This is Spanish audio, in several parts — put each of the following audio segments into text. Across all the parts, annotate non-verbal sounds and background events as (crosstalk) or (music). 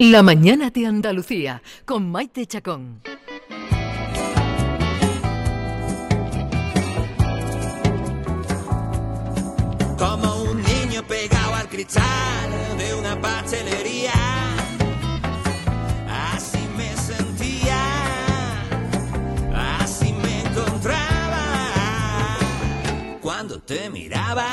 La mañana de Andalucía con Maite Chacón. Como un niño pegado al cristal de una pastelería. Así me sentía, así me encontraba cuando te miraba.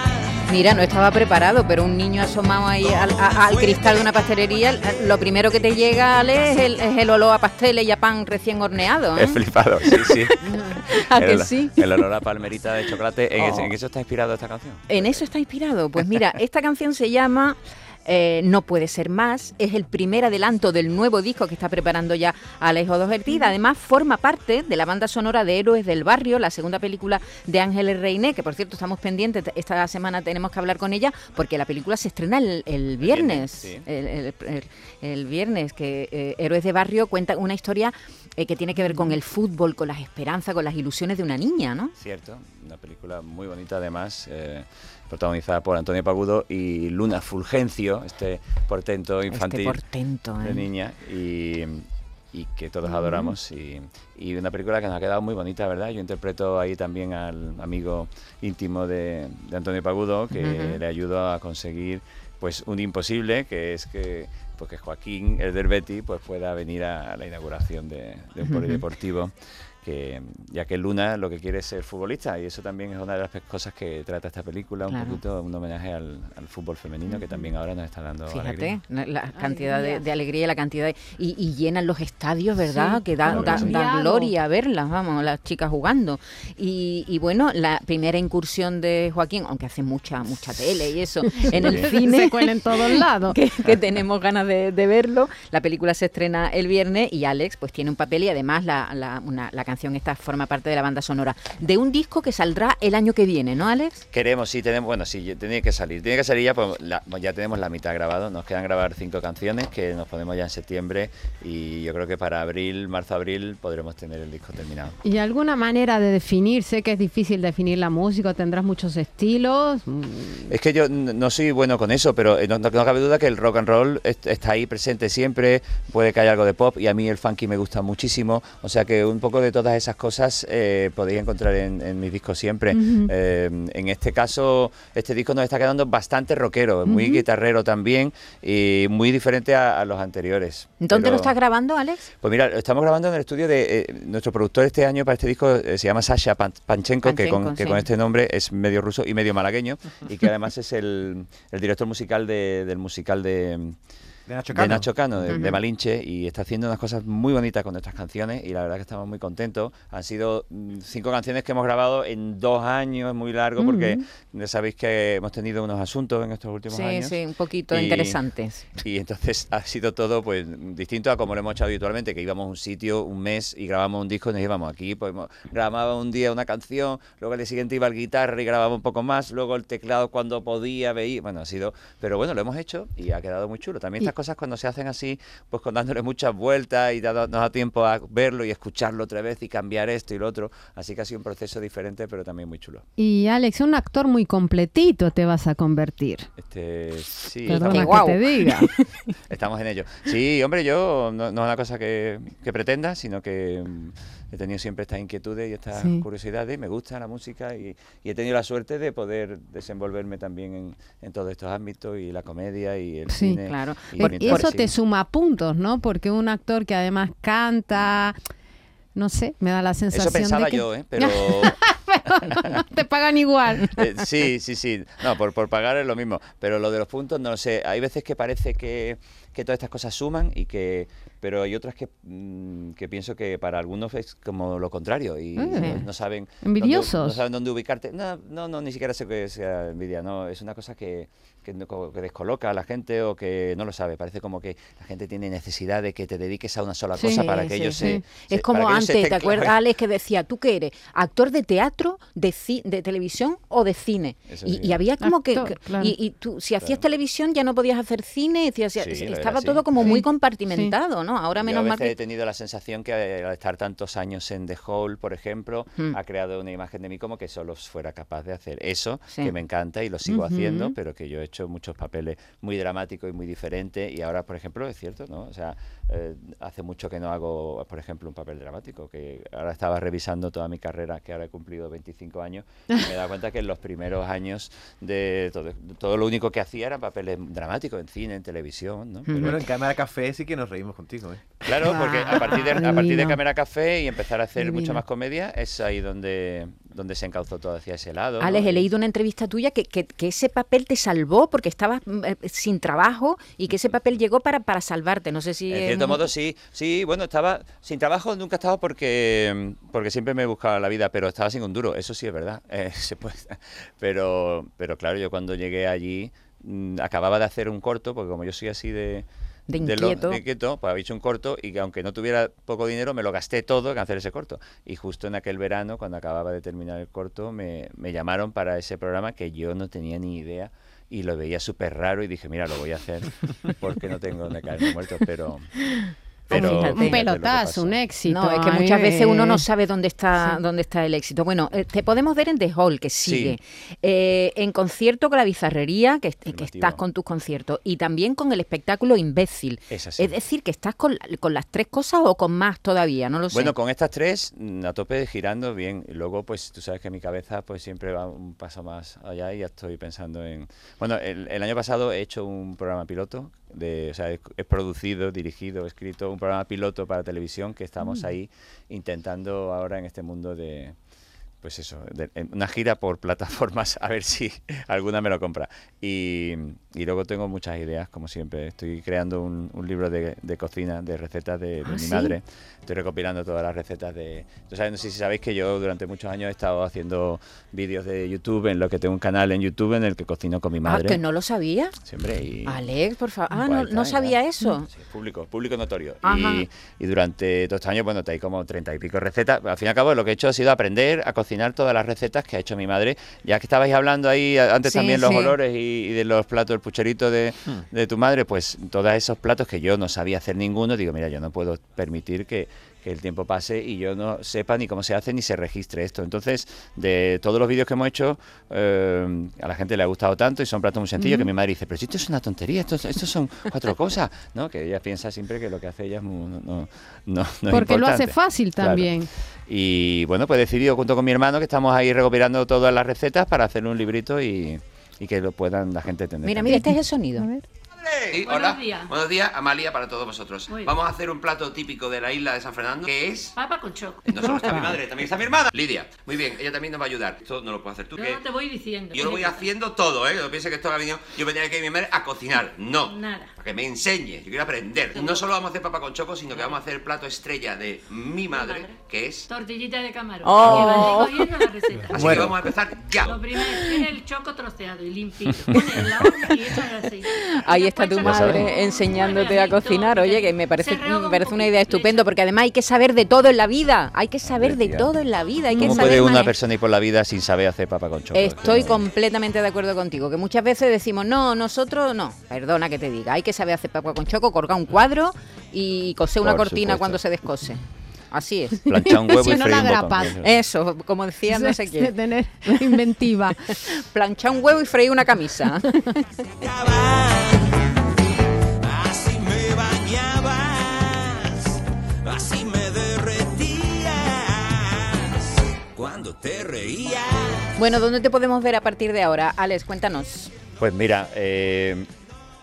Mira, no estaba preparado, pero un niño asomado ahí al, a- al cristal de una pastelería, lo primero que te llega, Ale, es el, es el olor a pasteles y a pan recién horneado. ¿eh? He flipado, sí, sí. (laughs) ¿A que el, sí? El olor a palmerita de chocolate. ¿En, Oh. en eso está inspirado esta canción? En eso está inspirado. Pues mira, esta canción se llama eh, No puede ser más. Es el primer adelanto del nuevo disco que está preparando ya Alejo Doherty. Además, forma parte de la banda sonora de Héroes del Barrio, la segunda película de Ángeles Reiné, que por cierto estamos pendientes. Esta semana tenemos que hablar con ella porque la película se estrena el, el viernes. viernes, sí. el, el- el- el viernes, que eh, Héroes de Barrio cuenta una historia eh, que tiene que ver con el fútbol, con las esperanzas, con las ilusiones de una niña, ¿no? Cierto, una película muy bonita además, eh, protagonizada por Antonio Pagudo y Luna Fulgencio, este portento infantil Este portento. de ¿eh? niña y, y que todos adoramos. Y, y una película que nos ha quedado muy bonita, ¿verdad? Yo interpreto ahí también al amigo íntimo de, de Antonio Pagudo que le ayudo a conseguir pues un imposible que es que pues que Joaquín el del Betty pues pueda venir a la inauguración de, de un polideportivo que ya que Luna lo que quiere es ser futbolista y eso también es una de las cosas que trata esta película, un poquito un homenaje al, al fútbol femenino que también ahora nos está dando Fíjate, alegría. la la cantidad de, Alegría. de alegría y la cantidad de... Y, y llenan los estadios, ¿verdad? Sí, que da, como da- da gloria verlas, vamos, las chicas jugando. Y, y bueno, la primera incursión de Joaquín, aunque hace mucha mucha tele y eso, (laughs) en el cine... Se cuela en todos (laughs) lados. que, que tenemos ganas de, de verlo. La película se estrena el viernes y Alex pues tiene un papel y además la, la- una- la canción esta forma parte de la banda sonora de un disco que saldrá el año que viene, ¿no, Alex? Queremos, sí, tenemos, bueno, sí, tiene que salir. Tiene que salir ya, pues la- pues ya tenemos la mitad grabado. Nos quedan grabar cinco canciones que nos ponemos ya en septiembre y yo creo que para abril, marzo-abril podremos tener el disco terminado. ¿Y alguna manera de definir? Sé que es difícil definir la música, tendrás muchos estilos. Mm, Es que yo no soy bueno con eso, pero eh, no, no cabe duda que el rock and roll est- está ahí presente siempre, puede que haya algo de pop y a mí el funky me gusta muchísimo, o sea que un poco de todas esas cosas eh, podéis encontrar en, en mis discos siempre. Eh, en este caso, este disco nos está quedando bastante rockero, muy guitarrero también y muy diferente a, a los anteriores. ¿Dónde Pero- lo estás grabando, Alex? pues mira, lo estamos grabando en el estudio de eh, nuestro productor este año para este disco eh, se llama Sasha Pan- Panchenko, que, con, que sí. con este nombre es medio ruso y medio malagueño y que (laughs) además es el, el director musical de- del musical de, De Nacho de Cano. Nacho Cano, de, de. Malinche, y está haciendo unas cosas muy bonitas con nuestras canciones y la verdad que estamos muy contentos. Han sido mm, cinco canciones que hemos grabado en dos años, es muy largo porque ya sabéis que hemos tenido unos asuntos en estos últimos Sí, años. sí, un poquito Y- interesantes. Y entonces ha sido todo pues distinto a como lo hemos hecho habitualmente, que íbamos a un sitio un mes y grabamos un disco y nos íbamos aquí, pues grababa un día una canción, luego al día siguiente iba el guitarra y grababa un poco más, luego el teclado cuando podía, veía, bueno, ha sido, pero bueno, lo hemos hecho y ha quedado muy chulo. También estas cosas cuando se hacen así, pues con dándole muchas vueltas y dado- nos da tiempo a verlo y escucharlo otra vez y cambiar esto y lo otro, así que ha sido un proceso diferente, pero también muy chulo. Y Alex, un actor muy completito te vas a convertir. Este, sí, Perdona Qué que te diga. (laughs) Estamos en ello. Sí, hombre, yo no, no es una cosa que, que pretenda, sino que mm, he tenido siempre estas inquietudes y estas Sí. curiosidades. Me gusta la música y, y he tenido la suerte de poder desenvolverme también en, en todos estos ámbitos y la comedia y el Sí, cine. claro. Y Por- eso te suma puntos, ¿no? Porque un actor que además canta, no sé, me da la sensación Eso pensaba de que yo, ¿eh? (laughs) pero te pagan igual. (laughs) eh, sí, sí, sí. No, por, por pagar es lo mismo. Pero lo de los puntos, no lo sé. Hay veces que parece que, que todas estas cosas suman y que pero hay otras que, mm, que pienso que para algunos es como lo contrario y Ah. no, no saben Envidiosos. dónde- no saben dónde ubicarte. No, no, no, ni siquiera sé que sea envidia, no, es una cosa que, que, que descoloca a la gente o que no lo sabe. Parece como que la gente tiene necesidad de que te dediques a una sola Sí, cosa para que sí, ellos sí. se, se- Es como antes, ¿te acuerdas. Alex, que decía, ¿tú qué eres? ¿Actor de teatro, de, ci- de televisión o de cine? Y, había como que... Actor, que- claro. y, y tú, si hacías Claro. televisión ya no podías hacer cine, y si hacías- Sí, estaba todo como muy Sí. compartimentado, ¿no? Ahora Yo menos mal veces he que... tenido la sensación que eh, al estar tantos años en The Hall, por ejemplo, Hmm. ha creado una imagen de mí como que solo fuera capaz de hacer eso, Sí. que me encanta y lo sigo haciendo, pero que yo he hecho muchos papeles muy dramáticos y muy diferentes y ahora, por ejemplo, es cierto, ¿no? O sea, eh, hace mucho que no hago, por ejemplo, un papel dramático, que ahora estaba revisando toda mi carrera, que ahora he cumplido 25 años, y me he dado cuenta que en los primeros años de todo, todo lo único que hacía eran papeles dramáticos en cine, en televisión, ¿no? Pero- Bueno, en Cámara Café sí que nos reímos contigo, ¿eh? Claro, porque a partir de, a partir de. Cámara Café y empezar a hacer mucha más comedia, es ahí donde, donde se encauzó todo hacia ese lado. ¿no? Alex, he leído una entrevista tuya que, que- que ese papel te salvó porque estabas mm, eh, sin trabajo y que ese papel llegó para, para salvarte. No sé si... En cierto modo, sí. Sí, bueno, estaba sin trabajo, nunca he estado porque, porque siempre me he buscado la vida, pero estaba sin un duro, eso sí es verdad. (laughs) eh, se puede. Pero, pero claro, yo cuando llegué allí mm, acababa de hacer un corto, porque como yo soy así de... De lo- inquieto. de inquieto, pues había hecho un corto y que aunque no tuviera poco dinero, me lo gasté todo en hacer ese corto. Y justo en aquel verano, cuando acababa de terminar el corto, me, me llamaron para ese programa que yo no tenía ni idea y lo veía súper raro y dije, mira, lo voy a hacer porque no tengo donde caerme muerto, pero... pero fíjate. fíjate Un pelotazo, un éxito. No, es que muchas veces uno no sabe dónde está Sí. dónde está el éxito. Bueno, eh, te podemos ver en The Hall, que Sí. sigue, eh, en concierto con la bizarrería, que, estás con tus conciertos, y también con el espectáculo Imbécil. Es así. Es decir, que estás con, la- con las tres cosas o con más todavía, no lo sé. Bueno, con estas tres, mm, a tope girando bien. Y luego, pues tú sabes que mi cabeza pues siempre va un paso más allá y ya estoy pensando en... Bueno, el, el año pasado he hecho un programa piloto, de, o sea, he producido, dirigido, escrito un programa piloto para televisión que estamos ahí intentando ahora en este mundo de... Pues eso, de- una gira por (laughs) plataformas a ver si (laughs) alguna me lo compra. Y, y luego tengo muchas ideas, como siempre. Estoy creando un, un libro de, de cocina, de recetas de, de ¿Ah, mi sí? madre. Estoy recopilando todas las recetas de... Sabes, no sé si sabéis que yo durante muchos años he estado haciendo vídeos de YouTube, en lo que tengo un canal en YouTube en el que cocino con mi ah, madre. que no lo sabía. Siempre y... Alex, por favor. Ah, no, está, no sabía eso. Sí, público, público notorio. Y, y durante todos estos años, bueno, te hay como treinta y pico recetas. Al fin y al cabo, lo que he hecho ha sido aprender a cocinar todas las recetas que ha hecho mi madre. Ya que estabais hablando ahí antes Sí, también los sí. olores y, y de los platos, el pucherito de, de tu madre, pues todos esos platos que yo no sabía hacer ninguno, digo, mira, yo no puedo permitir que, que el tiempo pase y yo no sepa ni cómo se hace ni se registre esto. Entonces, de todos los vídeos que hemos hecho, eh, a la gente le ha gustado tanto y son platos muy sencillos que mi madre dice, pero si esto es una tontería, esto, esto son cuatro cosas, ¿no? Que ella piensa siempre que lo que hace ella es muy- no, no, no, no es Porque lo hace fácil Claro. también. Y bueno, pues he decidido junto con mi hermano que estamos ahí recopilando todas las recetas para hacer un librito y, y que lo puedan la gente tener. Mira, también. mira, este es el sonido. A ver. Sí, Buenos hola. días. Buenos días, Amalia, para todos vosotros. Muy. Vamos a hacer un plato típico de la isla de San Fernando, que es... Papa con choco. No solo está mi madre, (laughs) también está mi hermana. Lidia. Muy bien, ella también nos va a ayudar. Esto no lo puedo hacer tú, Yo que... no te voy diciendo. Yo lo voy haciendo todo, ¿eh? No pienses que esto ha venido... Yo venía aquí a mi madre a cocinar. No. Nada. Para que me enseñe. Yo quiero aprender. No solo vamos a hacer papa con choco, sino que vamos a hacer el plato estrella de mi madre, madre. que es... Tortillita de camarón. Oh. Que van cogiendo la receta. Así Bueno. que vamos a empezar ya. Lo primero es el choco troceado y limpito. Pones en la olla y echas el aceite. Ahí Y está tu madre enseñándote a cocinar. Oye, que me parece, me parece una idea estupenda, porque además hay que saber de todo en la vida. Hay que saber de todo en la vida. Hay que ¿Cómo saber puede una persona ir por la vida sin saber hacer papa con choco? Estoy completamente de acuerdo contigo, que muchas veces decimos, no, nosotros no, perdona que te diga, hay que saber hacer papa con choco, colgar un cuadro y coser una Por cortina supuesto. cuando se descose. Así es. Planchar un (laughs) huevo Si y no la un. Eso. Como decía no sé de quién. tener inventiva. (laughs) Planchar un huevo y freír una camisa. (laughs) te reías. bueno, ¿dónde te podemos ver a partir de ahora? Alex, cuéntanos. Pues mira, eh,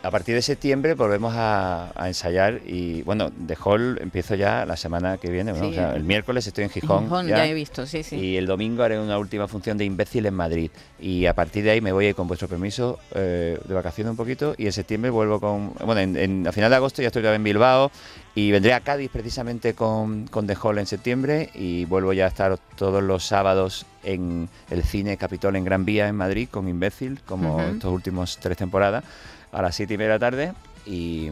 a partir de septiembre volvemos a, a ensayar y bueno, de Hall empiezo ya la semana que viene, ¿no? Sí. O sea, el miércoles estoy en Gijón, Gijón, ya he visto, sí, sí. y el domingo haré una última función de imbécil en Madrid y a partir de ahí me voy a ir con vuestro permiso eh, de vacaciones un poquito y en septiembre vuelvo con, bueno, en, en- a final de agosto ya estoy en Bilbao y vendré a Cádiz precisamente con, con The Hall en septiembre y vuelvo ya a estar todos los sábados en el cine Capitol en Gran Vía en Madrid con Imbécil, como estos últimos tres temporadas, a las siete y media de la tarde. Y,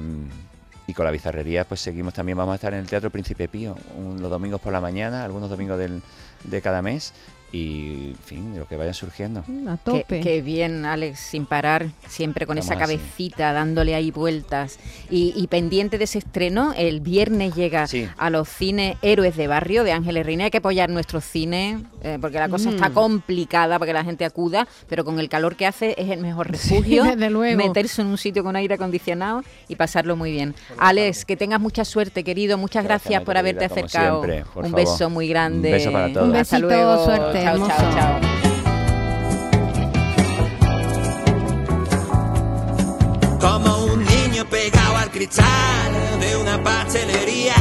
y con la bizarrería pues seguimos. También, vamos a estar en el Teatro Príncipe Pío un- los domingos por la mañana, algunos domingos del- de cada mes y, en fin, lo que vaya surgiendo. A Qué, tope. qué bien, Alex, sin parar, siempre con esa así. cabecita, dándole ahí vueltas. Y, y pendiente de ese estreno, el viernes llega Sí. a los cines Héroes de Barrio de Ángeles Reina. Hay que apoyar nuestros cines, eh, porque la cosa Mm. está complicada para que la gente acuda, pero con el calor que hace es el mejor refugio. (laughs) desde luego. Meterse en un sitio con aire acondicionado y pasarlo muy bien. Alex, que tengas mucha suerte, querido. Muchas gracias, Gracias, por haberte acercado. siempre, por un favor. beso muy grande. Un beso para todos. Un Hasta besito, luego. suerte, chao, chao, chao. Como un niño pegado al cristal de una pastelería